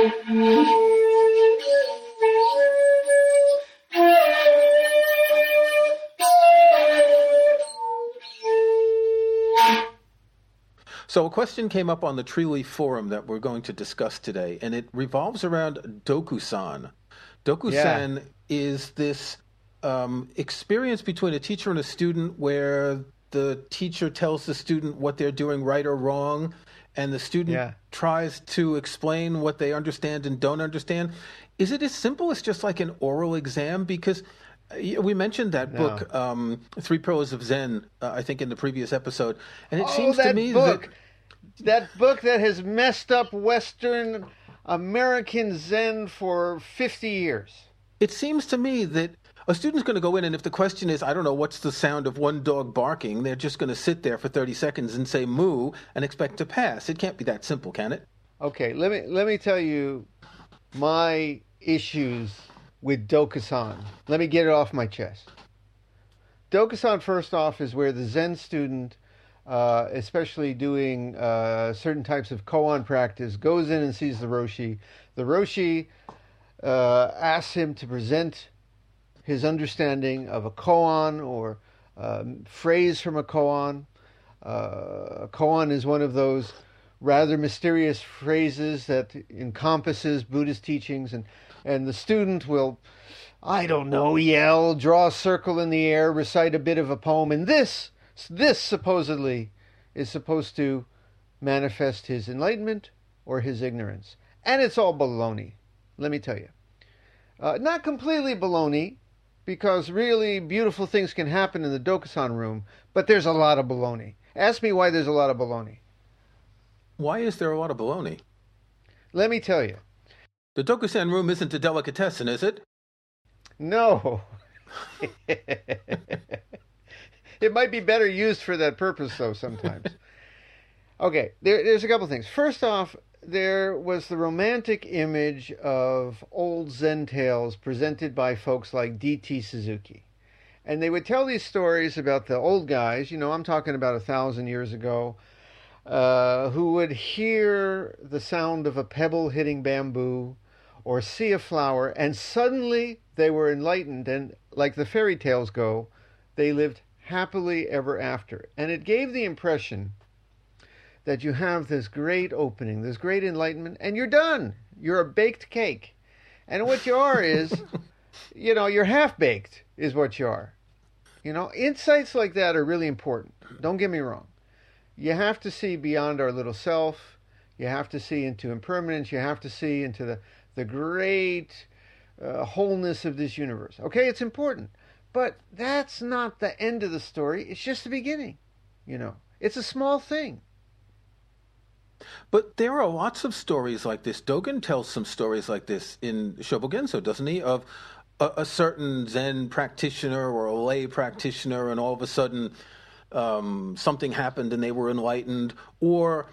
So, a question came up on the Treeleaf forum that we're going to discuss today, and it revolves around Dokusan. Dokusan yeah. is this um, experience between a teacher and a student where the teacher tells the student what they're doing right or wrong, and the student yeah. tries to explain what they understand and don't understand. Is it as simple as just like an oral exam? Because we mentioned that no. book, um, Three Pillars of Zen, uh, I think in the previous episode, and it oh, seems to me book. that that book that has messed up Western American Zen for 50 years. It seems to me that a student's going to go in, and if the question is, I don't know, what's the sound of one dog barking, they're just going to sit there for 30 seconds and say moo and expect to pass. It can't be that simple, can it? Okay, let me let me tell you my issues with Dokusan. Let me get it off my chest. Dokusan, first off, is where the Zen student uh, especially doing uh, certain types of koan practice, goes in and sees the Roshi. The Roshi uh, asks him to present his understanding of a koan or um, phrase from a koan. Uh, a koan is one of those rather mysterious phrases that encompasses Buddhist teachings, and, and the student will, I don't know, yell, draw a circle in the air, recite a bit of a poem, and this this supposedly is supposed to manifest his enlightenment or his ignorance. And it's all baloney, let me tell you. Uh, not completely baloney, because really beautiful things can happen in the Dokusan room, but there's a lot of baloney. Ask me why there's a lot of baloney. Why is there a lot of baloney? Let me tell you. The Dokusan room isn't a delicatessen, is it? No. it might be better used for that purpose, though, sometimes. okay, there, there's a couple things. First off, there was the romantic image of old Zen tales presented by folks like D.T. Suzuki. And they would tell these stories about the old guys, you know, I'm talking about a thousand years ago, uh, who would hear the sound of a pebble hitting bamboo or see a flower, and suddenly they were enlightened, and like the fairy tales go, they lived happily ever after. And it gave the impression that you have this great opening, this great enlightenment, and you're done. You're a baked cake. And what you are is, you know, you're half baked, is what you are. You know, insights like that are really important. Don't get me wrong. You have to see beyond our little self. You have to see into impermanence. You have to see into the, the great uh, wholeness of this universe. Okay, it's important. But that's not the end of the story. It's just the beginning. You know, it's a small thing. But there are lots of stories like this. Dogen tells some stories like this in Shobogenzo, doesn't he? Of a, a, certain Zen practitioner or a lay practitioner, and all of a sudden um, something happened and they were enlightened. Or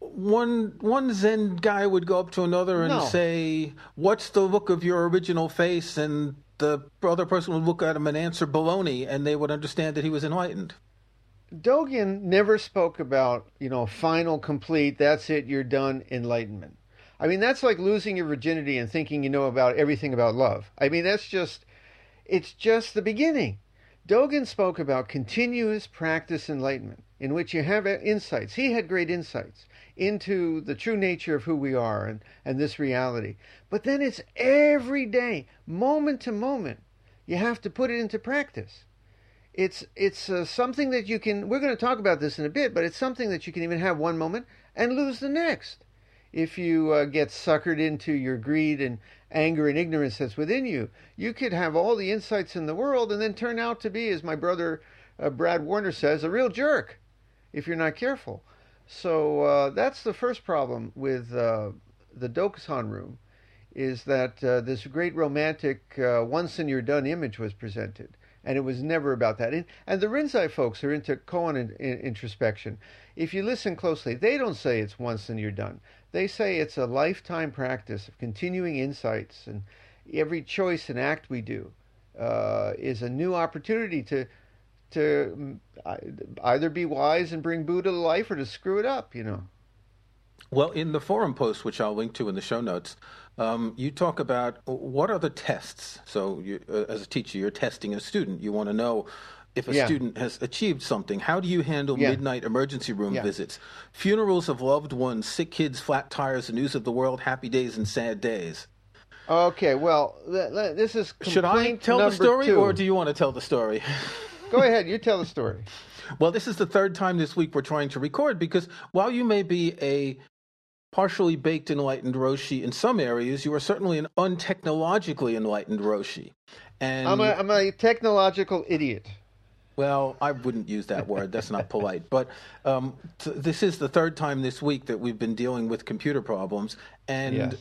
one one Zen guy would go up to another and no. say, "What's the look of your original face?" and the other person would look at him and answer baloney, and they would understand that he was enlightened. Dogen never spoke about, you know, final, complete, that's it, you're done enlightenment. I mean, that's like losing your virginity and thinking you know about everything about love. I mean, that's just, it's just the beginning. Dogen spoke about continuous practice enlightenment, in which you have uh, insights. He had great insights into the true nature of who we are and, and this reality. But then it's every day, moment to moment, you have to put it into practice. It's it's uh, something that you can. We're going to talk about this in a bit, but it's something that you can even have one moment and lose the next. If you uh, get suckered into your greed and anger and ignorance that's within you, you could have all the insights in the world and then turn out to be, as my brother uh, Brad Warner says, a real jerk if you're not careful. So uh, that's the first problem with uh, the Dokusan room is that uh, this great romantic once and you're done image was presented. And it was never about that. And, and the Rinzai folks are into koan in, in, introspection. If you listen closely, they don't say it's once and you're done. They say it's a lifetime practice of continuing insights, and every choice and act we do uh, is a new opportunity to to mm, either be wise and bring Buddha to life or to screw it up, you know. Well, in the forum post, which I'll link to in the show notes, um, you talk about what are the tests. So, you, uh, as a teacher, you're testing a student. You want to know if a yeah. student has achieved something. How do you handle yeah. midnight emergency room yeah. visits, funerals of loved ones, sick kids, flat tires, the news of the world, happy days, and sad days? Okay, well, this is should I tell the story, two. or do you want to tell the story? Go ahead, you tell the story. Well, this is the third time this week we're trying to record because while you may be a partially baked enlightened Roshi in some areas, you are certainly an untechnologically enlightened Roshi. And I'm a, I'm a technological idiot. Well, I wouldn't use that word. That's not polite. But um, t- this is the third time this week that we've been dealing with computer problems, and yes.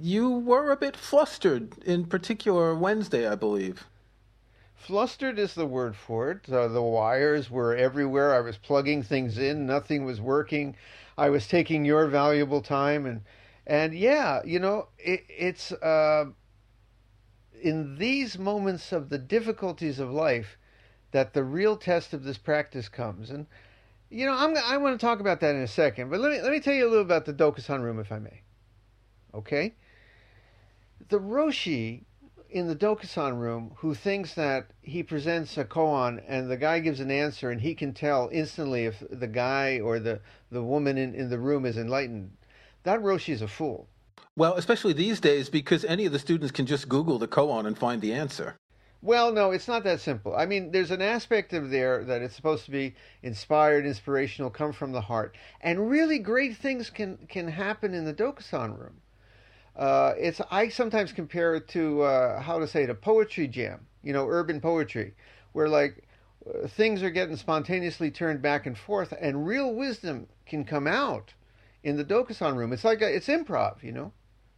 you were a bit flustered, in particular Wednesday, I believe. Flustered is the word for it. Uh, the wires were everywhere. I was plugging things in. Nothing was working. I was taking your valuable time, and and yeah, you know, it, it's uh, in these moments of the difficulties of life that the real test of this practice comes. And you know, I'm I want to talk about that in a second, but let me let me tell you a little about the Dokusan room, if I may. Okay. The Roshi in the Dokusan room who thinks that he presents a koan and the guy gives an answer and he can tell instantly if the guy or the, the woman in, in the room is enlightened, that Roshi is a fool. Well, especially these days because any of the students can just Google the koan and find the answer. Well, no, it's not that simple. I mean, there's an aspect of there that it's supposed to be inspired, inspirational, come from the heart, and really great things can can happen in the Dokusan room. Uh, it's I sometimes compare it to uh, how to say it a poetry jam, you know, urban poetry, where like uh, things are getting spontaneously turned back and forth, and real wisdom can come out in the Dokusan room. It's like a, it's improv, you know.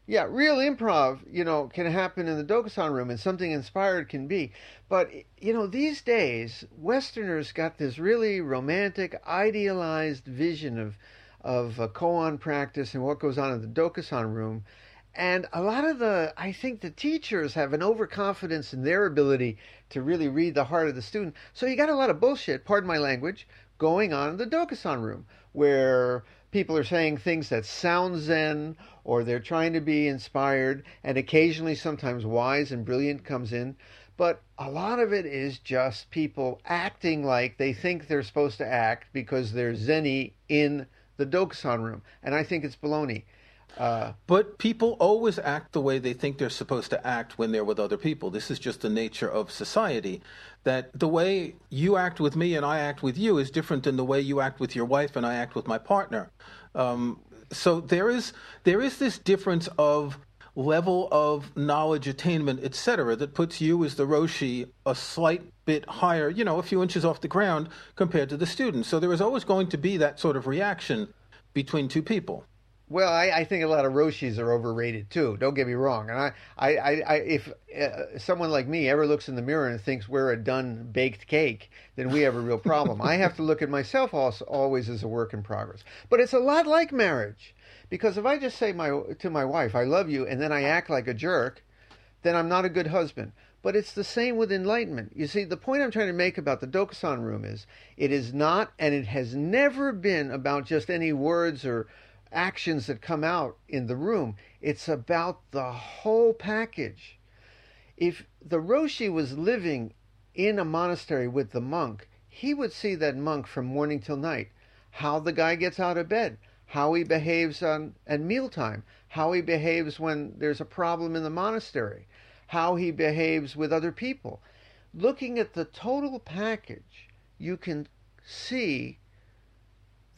Yeah, real improv, you know, can happen in the Dokusan room, and something inspired can be. But you know, these days, Westerners got this really romantic, idealized vision of of koan practice and what goes on in the Dokusan room and a lot of the, I think the teachers have an overconfidence in their ability to really read the heart of the student. So you got a lot of bullshit, pardon my language, going on in the Dokusan room where people are saying things that sound zen or they're trying to be inspired and occasionally sometimes wise and brilliant comes in. But a lot of it is just people acting like they think they're supposed to act because they're zenny in the Dokusan room. And I think it's baloney. Uh, but people always act the way they think they're supposed to act when they're with other people. This is just the nature of society. That the way you act with me and I act with you is different than the way you act with your wife and I act with my partner. Um, so there is there is this difference of level of knowledge attainment, etc., that puts you as the Roshi a slight bit higher, you know, a few inches off the ground compared to the student. So there is always going to be that sort of reaction between two people. Well, I, I, think a lot of Roshis are overrated too. Don't get me wrong. And I, I, I, if uh, someone like me ever looks in the mirror and thinks we're a done baked cake, then we have a real problem. I have to look at myself also, always as a work in progress. But it's a lot like marriage, because if I just say my to my wife, "I love you," and then I act like a jerk, then I'm not a good husband. But it's the same with enlightenment. You see, the point I'm trying to make about the Dokusan room is it is not, and it has never been about just any words or actions that come out in the room. It's about the whole package. If the Roshi was living in a monastery with the monk, he would see that monk from morning till night. How the guy gets out of bed, how he behaves on at mealtime, how he behaves when there's a problem in the monastery, how he behaves with other people. Looking at the total package, you can see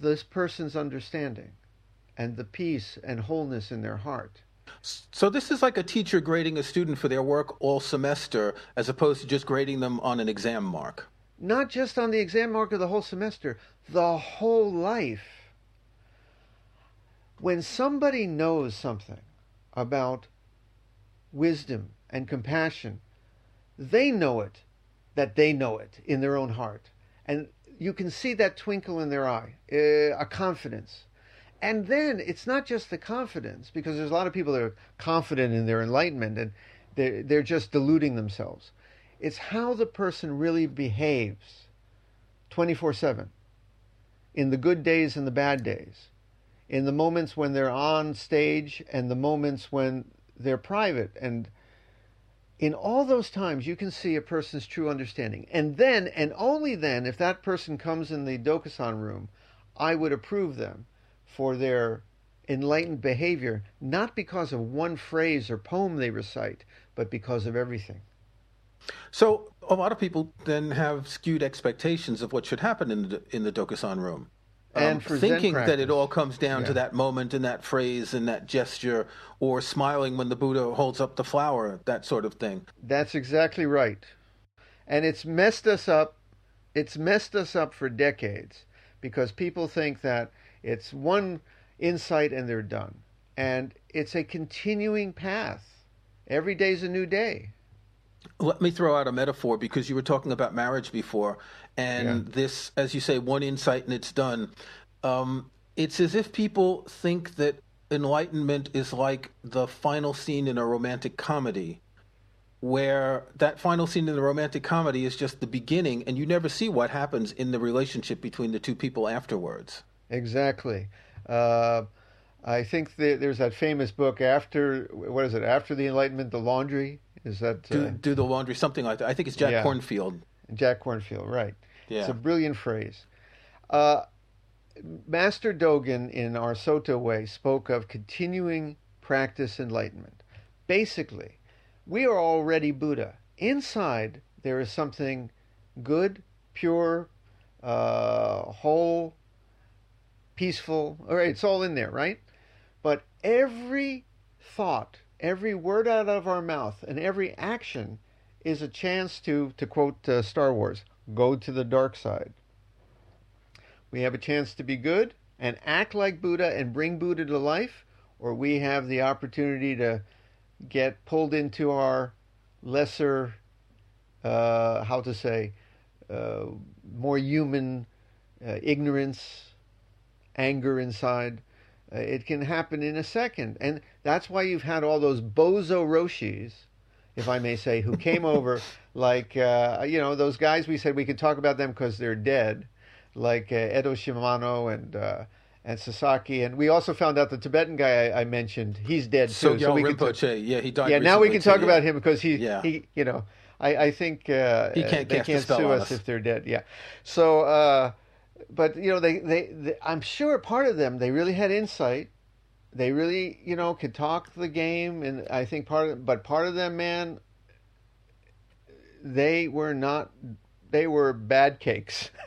this person's understanding and the peace and wholeness in their heart. So this is like a teacher grading a student for their work all semester as opposed to just grading them on an exam mark. Not just on the exam mark of the whole semester, the whole life. When somebody knows something about wisdom and compassion, they know it, that they know it in their own heart. And you can see that twinkle in their eye, uh, a confidence. And then it's not just the confidence, because there's a lot of people that are confident in their enlightenment and they're, they're just deluding themselves. It's how the person really behaves 24 7 in the good days and the bad days, in the moments when they're on stage and the moments when they're private. And in all those times, you can see a person's true understanding. And then, and only then, if that person comes in the Dokusan room, I would approve them for their enlightened behavior, not because of one phrase or poem they recite, but because of everything. So a lot of people then have skewed expectations of what should happen in the in the Dokusan room. Um, thinking that it all comes down yeah. to that moment and that phrase and that gesture, or smiling when the Buddha holds up the flower, that sort of thing. That's exactly right, and it's messed us up. It's messed us up for decades because people think that it's one insight and they're done, and it's a continuing path. Every day's a new day. Let me throw out a metaphor because you were talking about marriage before, and yeah. this, as you say, one insight and it's done. Um, it's as if people think that enlightenment is like the final scene in a romantic comedy, where that final scene in the romantic comedy is just the beginning, and you never see what happens in the relationship between the two people afterwards. Exactly. Uh, I think that there's that famous book after what is it? After the Enlightenment, the Laundry is that do, uh, do the laundry? Something like that. I think it's Jack yeah. Kornfield. Jack Kornfield, right? Yeah. It's a brilliant phrase. Uh, Master Dogen in our Soto way spoke of continuing practice enlightenment. Basically, we are already Buddha. Inside there is something good, pure, uh, whole, peaceful. All right, it's all in there, right? But every thought every word out of our mouth and every action is a chance to, to quote uh, Star Wars, go to the dark side. We have a chance to be good and act like Buddha and bring Buddha to life, or we have the opportunity to get pulled into our lesser, uh, how to say, uh, more human uh, ignorance, anger inside. Uh, it can happen in a second. And that's why you've had all those bozo roshis, if I may say, who came over, like, uh, you know, those guys we said we could talk about them because they're dead, like uh, Eido Shimano and. Uh, and Sasaki, and we also found out the Tibetan guy I, I mentioned, he's dead too. so we Rinpoche, talk, yeah, he died. Yeah, now we can talk too, about yeah. him because he, yeah. he, you know, I, I think uh, he can't they can't sue us, us, if they're dead. Yeah, so, uh, but you know, they, they, they, I'm sure part of them they really had insight, they really, you know, could talk the game, and I think part of, but part of them, man, they were not, they were bad cakes.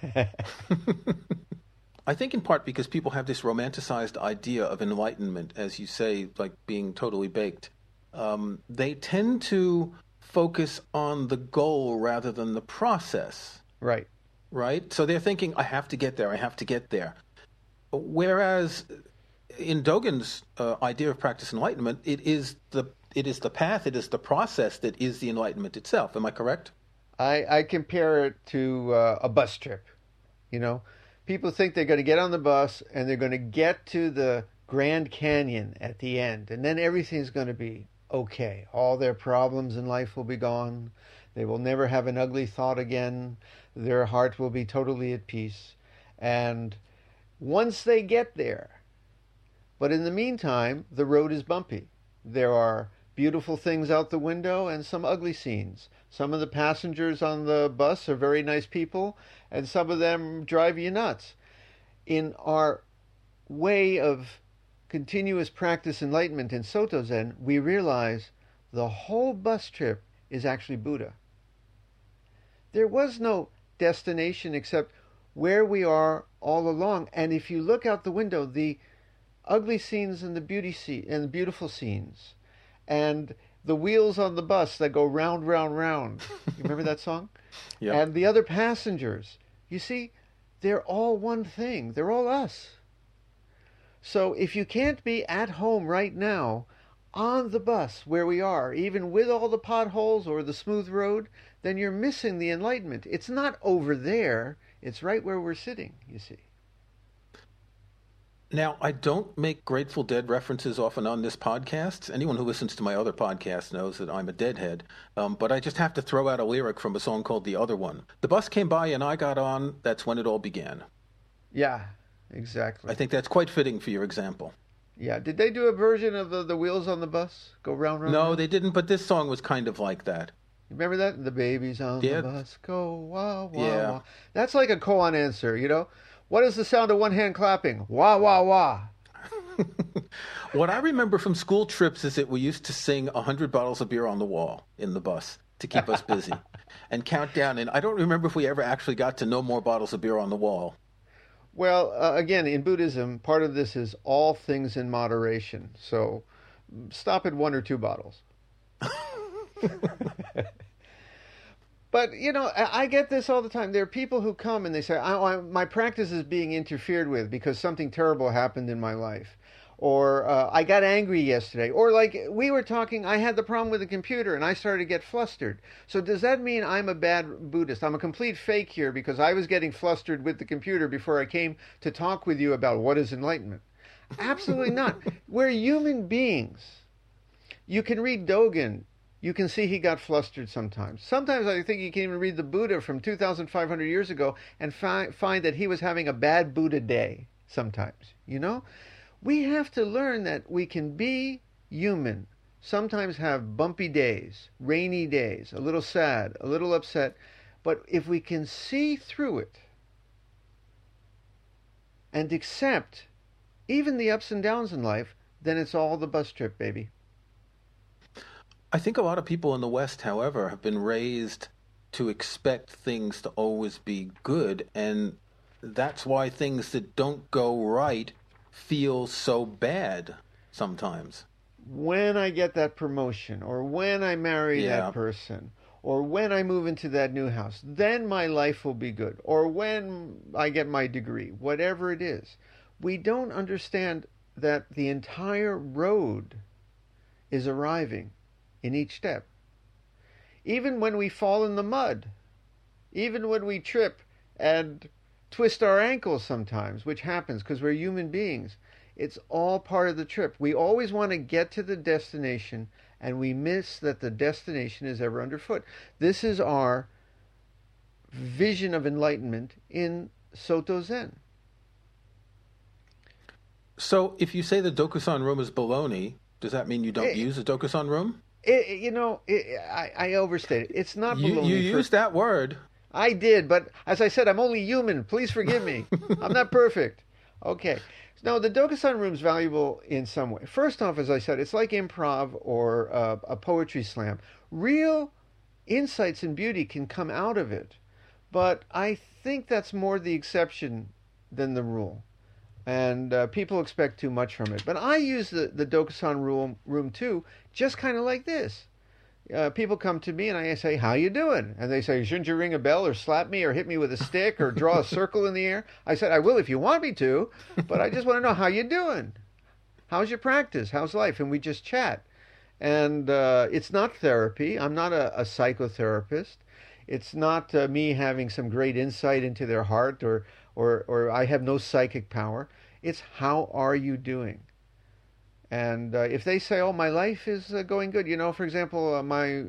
I think in part because people have this romanticized idea of enlightenment, as you say, like being totally baked. Um, they tend to focus on the goal rather than the process. Right. Right. So they're thinking, I have to get there. I have to get there. Whereas in Dogen's uh, idea of practice enlightenment, it is the it is the path, it is the process that is the enlightenment itself. Am I correct? I, I compare it to uh, a bus trip. You know, people think they're going to get on the bus and they're going to get to the Grand Canyon at the end, and then everything's going to be okay. All their problems in life will be gone. They will never have an ugly thought again. Their heart will be totally at peace. And once they get there, but in the meantime, the road is bumpy. There are beautiful things out the window and some ugly scenes. Some of the passengers on the bus are very nice people, and some of them drive you nuts. In our way of continuous practice enlightenment in Soto Zen, we realize the whole bus trip is actually Buddha. There was no destination except where we are all along. And if you look out the window, the ugly scenes and the beauty scene and the beautiful scenes, and the wheels on the bus that go round, round, round. You remember that song? Yeah. And the other passengers. You see, they're all one thing. They're all us. So if you can't be at home right now, on the bus where we are, even with all the potholes or the smooth road, then you're missing the enlightenment. It's not over there, it's right where we're sitting, you see. Now, I don't make Grateful Dead references often on this podcast. Anyone who listens to my other podcast knows that I'm a deadhead. Um, but I just have to throw out a lyric from a song called The Other One. The bus came by and I got on. That's when it all began. Yeah, exactly. I think that's quite fitting for your example. Yeah. Did they do a version of the, the wheels on the bus? Go round, round? No, round? they didn't, but this song was kind of like that. Remember that? The babies on Yeah. the bus go wah wah Yeah. wah. That's like a koan answer, you know? What is the sound of one hand clapping? Wah wah wah. What I remember from school trips is that we used to sing 100 bottles of beer on the wall in the bus to keep us busy and count down. And I don't remember if we ever actually got to no more bottles of beer on the wall. Well, uh, again, in Buddhism, part of this is all things in moderation. So stop at one or two bottles. but, you know, I get this all the time. There are people who come and they say, I, I, My practice is being interfered with because something terrible happened in my life. Or uh, I got angry yesterday. Or, like we were talking, I had the problem with the computer and I started to get flustered. So, does that mean I'm a bad Buddhist? I'm a complete fake here because I was getting flustered with the computer before I came to talk with you about what is enlightenment? Absolutely not. We're human beings. You can read Dogen. You can see he got flustered sometimes. Sometimes I think you can even read the Buddha from 2,500 years ago and fi- find that he was having a bad Buddha day sometimes. You know? We have to learn that we can be human, sometimes have bumpy days, rainy days, a little sad, a little upset, but if we can see through it and accept even the ups and downs in life, then it's all the bus trip, baby. I think a lot of people in the West, however, have been raised to expect things to always be good, and that's why things that don't go right feel so bad sometimes. When I get that promotion, or when I marry Yeah. that person, or when I move into that new house, then my life will be good, or when I get my degree, whatever it is. We don't understand that the entire road is arriving in each step. Even when we fall in the mud, even when we trip and twist our ankles sometimes, which happens because we're human beings, it's all part of the trip. We always want to get to the destination and we miss that the destination is ever underfoot. This is our vision of enlightenment in Soto Zen. So, if you say the Dokusan room is baloney, does that mean you don't use a Dokusan room? It, you know, it, I, I overstate it. It's not You, you for- used that word. I did, but as I said, I'm only human. Please forgive me. I'm not perfect. Okay. Now, the Dokusan room is valuable in some way. First off, as I said, it's like improv or uh, a poetry slam. Real insights and beauty can come out of it, but I think that's more the exception than the rule. And uh, people expect too much from it. But I use the, the Dokusan room, room too, just kind of like this uh, people come to me and I say, "How you doing?" And they say, "Shouldn't you ring a bell or slap me or hit me with a stick or draw a circle in the air?" I said, "I will if you want me to, but I just want to know how you doing. How's your practice? How's life?" And we just chat. And uh, it's not therapy. I'm not a, a psychotherapist. It's not uh, me having some great insight into their heart or, or, or I have no psychic power. It's how are you doing? And uh, if they say, "Oh, my life is uh, going good," you know, for example, uh, my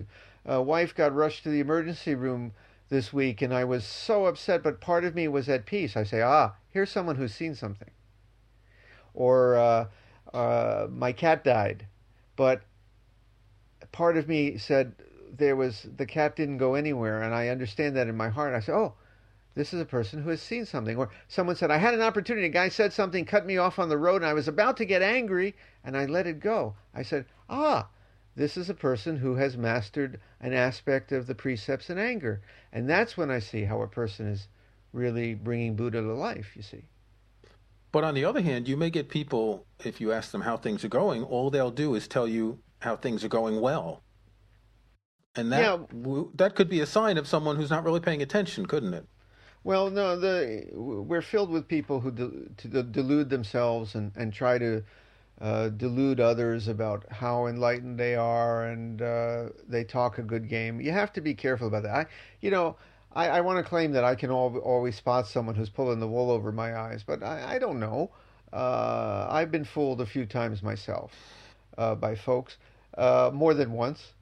uh, wife got rushed to the emergency room this week, and I was so upset, but part of me was at peace. I say, "Ah, here's someone who's seen something." Or uh, uh, my cat died, but part of me said there was the cat didn't go anywhere, and I understand that in my heart. I said, "Oh." This is a person who has seen something. Or someone said, I had an opportunity. A guy said something, cut me off on the road, and I was about to get angry, and I let it go. I said, Ah, this is a person who has mastered an aspect of the precepts in anger. And that's when I see how a person is really bringing Buddha to life, you see. But on the other hand, you may get people, if you ask them how things are going, all they'll do is tell you how things are going well. And that Yeah. w- that could be a sign of someone who's not really paying attention, couldn't it? Well, no, the we're filled with people who to delude themselves and, and try to uh, delude others about how enlightened they are and uh, they talk a good game. You have to be careful about that. I, you know, I, I want to claim that I can al- always spot someone who's pulling the wool over my eyes, but I, I don't know. Uh, I've been fooled a few times myself uh, by folks, uh, more than once.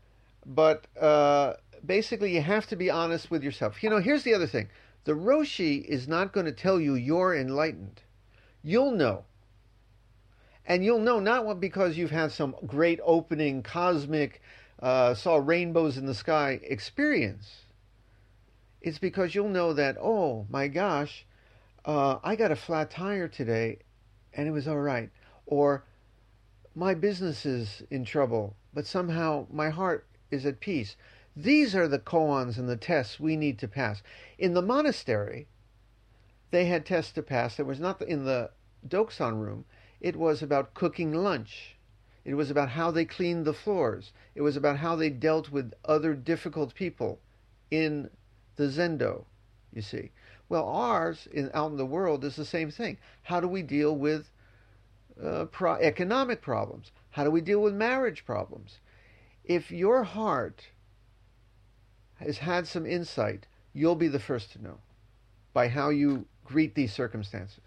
But uh, basically, you have to be honest with yourself. You know, here's the other thing the Roshi is not going to tell you you're enlightened. You'll know. And you'll know not because you've had some great opening, cosmic, uh, saw rainbows in the sky experience. It's because you'll know that, oh my gosh, uh, I got a flat tire today and it was all right. Or my business is in trouble, but somehow my heart is at peace. These are the koans and the tests we need to pass. In the monastery, they had tests to pass. It was not in the Dokusan room. It was about cooking lunch. It was about how they cleaned the floors. It was about how they dealt with other difficult people in the zendo, you see. Well, ours in, out in the world is the same thing. How do we deal with uh, pro- economic problems? How do we deal with marriage problems? If your heart has had some insight, you'll be the first to know by how you greet these circumstances.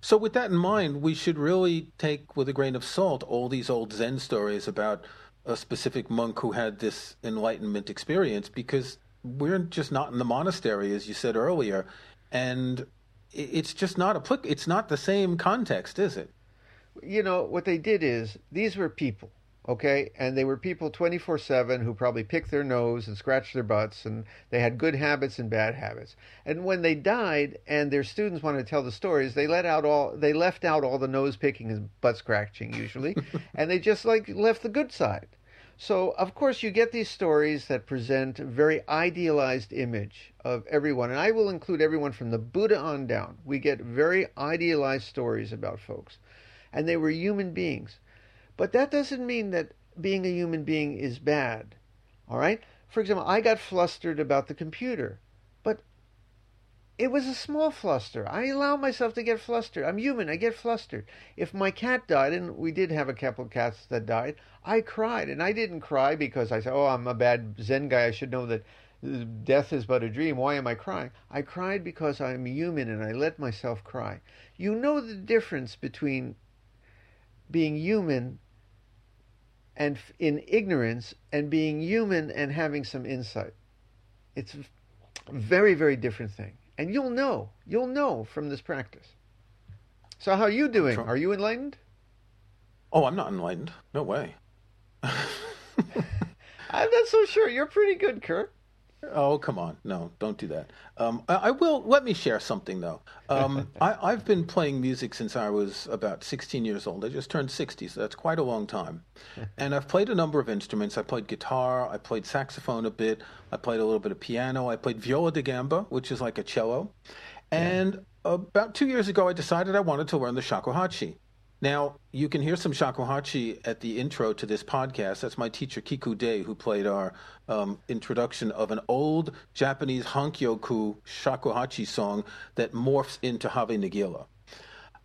So, with that in mind, we should really take with a grain of salt all these old Zen stories about a specific monk who had this enlightenment experience because we're just not in the monastery, as you said earlier, and it's just not applicable. It's not the same context, is it? You know what they did is these were people okay? And they were people 24 7 who probably picked their nose and scratched their butts, and they had good habits and bad habits. And when they died and their students wanted to tell the stories, they let out all, they left out all the nose picking and butt scratching usually, and they just like left the good side. So, of course, you get these stories that present a very idealized image of everyone. And I will include everyone from the Buddha on down. We get very idealized stories about folks. And they were human beings. But that doesn't mean that being a human being is bad. All right? For example, I got flustered about the computer, but it was a small fluster. I allow myself to get flustered. I'm human. I get flustered. If my cat died, and we did have a couple of cats that died, I cried. And I didn't cry because I said, oh, I'm a bad Zen guy. I should know that uh, death is but a dream. Why am I crying? I cried because I'm human and I let myself cry. You know the difference between being human and in ignorance and being human and having some insight. It's a very, very different thing. And you'll know, you'll know from this practice. So how are you doing? Are you enlightened? Oh, I'm not enlightened. No way. I'm not so sure. You're pretty good, Kirk. Oh, come on. No, don't do that. Um, I, I, will. Let me share something, though. Um, I, have been playing music since I was about 16 years old. I just turned 60, so that's quite a long time. and I've played a number of instruments. I played guitar, I played saxophone a bit, I played a little bit of piano, I played viola da gamba, which is like a cello. And yeah. about two years ago, I decided I wanted to learn the shakuhachi. Now, you can hear some shakuhachi at the intro to this podcast. That's my teacher, Kiku Day, who played our um, introduction of an old Japanese honkyoku shakuhachi song that morphs into Hava Nagila.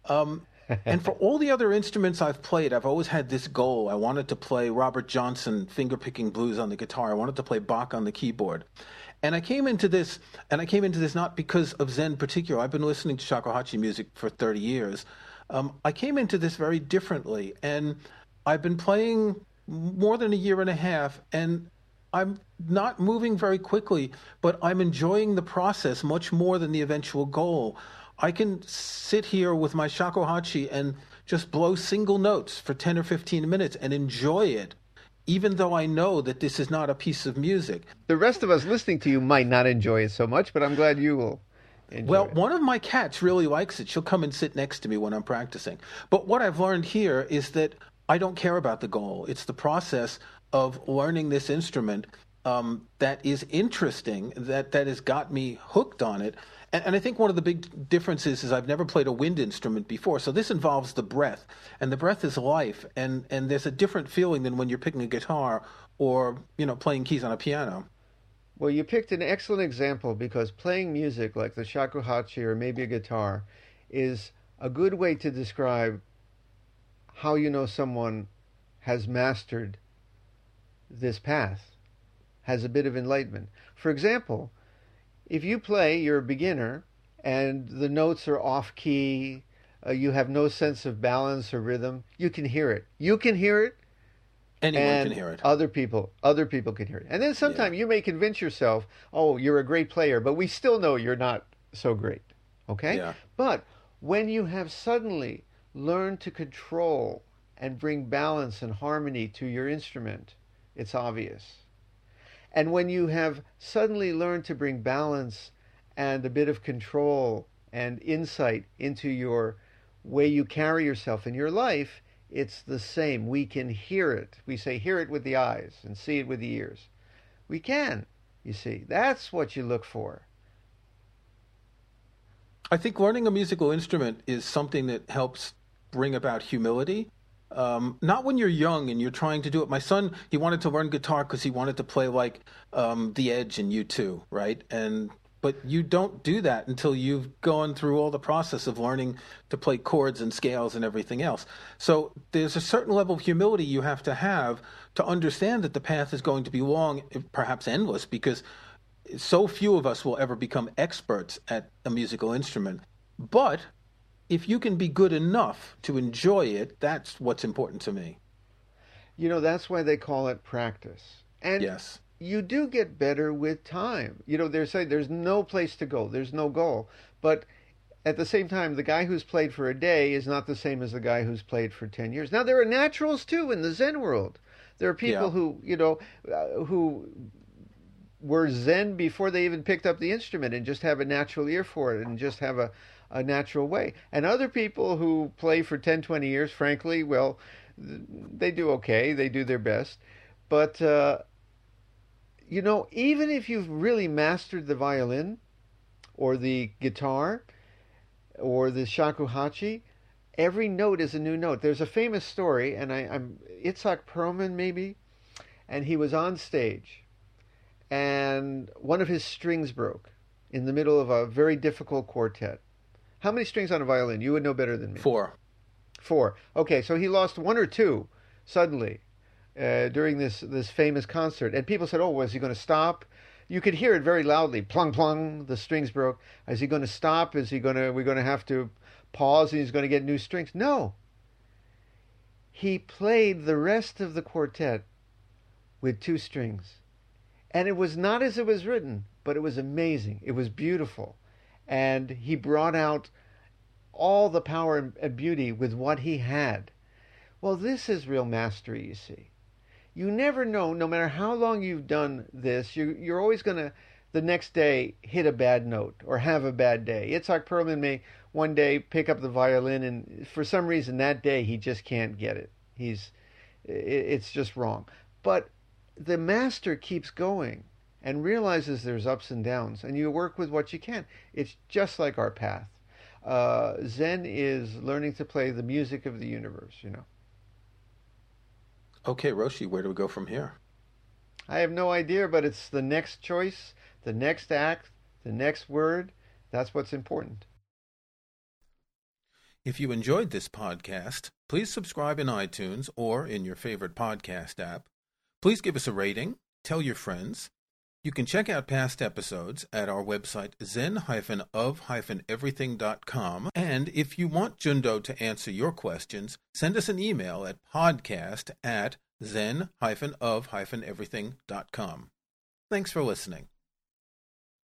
Um, and for all the other instruments I've played, I've always had this goal. I wanted to play Robert Johnson fingerpicking blues on the guitar. I wanted to play Bach on the keyboard. And I came into this, and I came into this not because of Zen in particular. I've been listening to shakuhachi music for 30 years. Um, I came into this very differently, and I've been playing more than a year and a half, and I'm not moving very quickly, but I'm enjoying the process much more than the eventual goal. I can sit here with my shakuhachi and just blow single notes for 10 or 15 minutes and enjoy it, even though I know that this is not a piece of music. The rest of us listening to you might not enjoy it so much, but I'm glad you will. Well, it. one of my cats really likes it. She'll come and sit next to me when I'm practicing. But what I've learned here is that I don't care about the goal. It's the process of learning this instrument um, that is interesting, that, that has got me hooked on it. And, and, I think one of the big differences is I've never played a wind instrument before. So this involves the breath, and the breath is life. And, and there's a different feeling than when you're picking a guitar or, you know, playing keys on a piano. Well, you picked an excellent example because playing music like the shakuhachi or maybe a guitar is a good way to describe how you know someone has mastered this path, has a bit of enlightenment. For example, if you play, you're a beginner, and the notes are off key, uh, you have no sense of balance or rhythm, you can hear it. You can hear it. Anyone can hear it. Other people, other people can hear it. And then sometimes yeah. you may convince yourself, "Oh, you're a great player," but we still know you're not so great. Okay? Yeah. But when you have suddenly learned to control and bring balance and harmony to your instrument, it's obvious. And when you have suddenly learned to bring balance and a bit of control and insight into your way you carry yourself in your life, it's the same. We can hear it. We say, hear it with the eyes and see it with the ears. We can, you see. That's what you look for. I think learning a musical instrument is something that helps bring about humility um, not when you're young and you're trying to do it. My son, he wanted to learn guitar because he wanted to play like um, The Edge and U2, right? And but you don't do that until you've gone through all the process of learning to play chords and scales and everything else. So there's a certain level of humility you have to have to understand that the path is going to be long, perhaps endless, because so few of us will ever become experts at a musical instrument. But if you can be good enough to enjoy it, that's what's important to me. You know, that's why they call it practice. And yes. You do get better with time. You know, they're saying there's no place to go, there's no goal. But at the same time, the guy who's played for a day is not the same as the guy who's played for 10 years. Now, there are naturals too in the Zen world. There are people yeah. who, you know, uh, who were Zen before they even picked up the instrument and just have a natural ear for it and just have a, a natural way. And other people who play for 10, 20 years, frankly, well, they do okay. They do their best. But, uh, you know, even if you've really mastered the violin or the guitar or the shakuhachi, every note is a new note. There's a famous story, and I, am Itzhak Perlman, maybe, and he was on stage, and one of his strings broke in the middle of a very difficult quartet. How many strings on a violin? You would know better than me. Four. Four. Okay, so he lost one or two suddenly uh, during this this famous concert, and people said, "Oh, was he going to stop?" You could hear it very loudly, plung plung. The strings broke. Is he going to stop? Is he going to? We're going to have to pause, and he's going to get new strings. No. He played the rest of the quartet with two strings, and it was not as it was written, but it was amazing. It was beautiful and he brought out all the power and beauty with what he had. Well, this is real mastery, you see. You never know, no matter how long you've done this, you, you're always going to, the next day, hit a bad note or have a bad day. Itzhak Perlman may one day pick up the violin, and for some reason that day he just can't get it. He's, it's just wrong. But the master keeps going and realizes there's ups and downs, and you work with what you can. It's just like our path. Uh, Zen is learning to play the music of the universe, you know. Okay, Roshi, where do we go from here? I have no idea, but it's the next choice, the next act, the next word. That's what's important. If you enjoyed this podcast, please subscribe in iTunes or in your favorite podcast app. Please give us a rating, tell your friends, you can check out past episodes at our website zen-of-everything.com. And if you want Jundo to answer your questions, send us an email at podcast at zen-of-everything.com. Thanks for listening.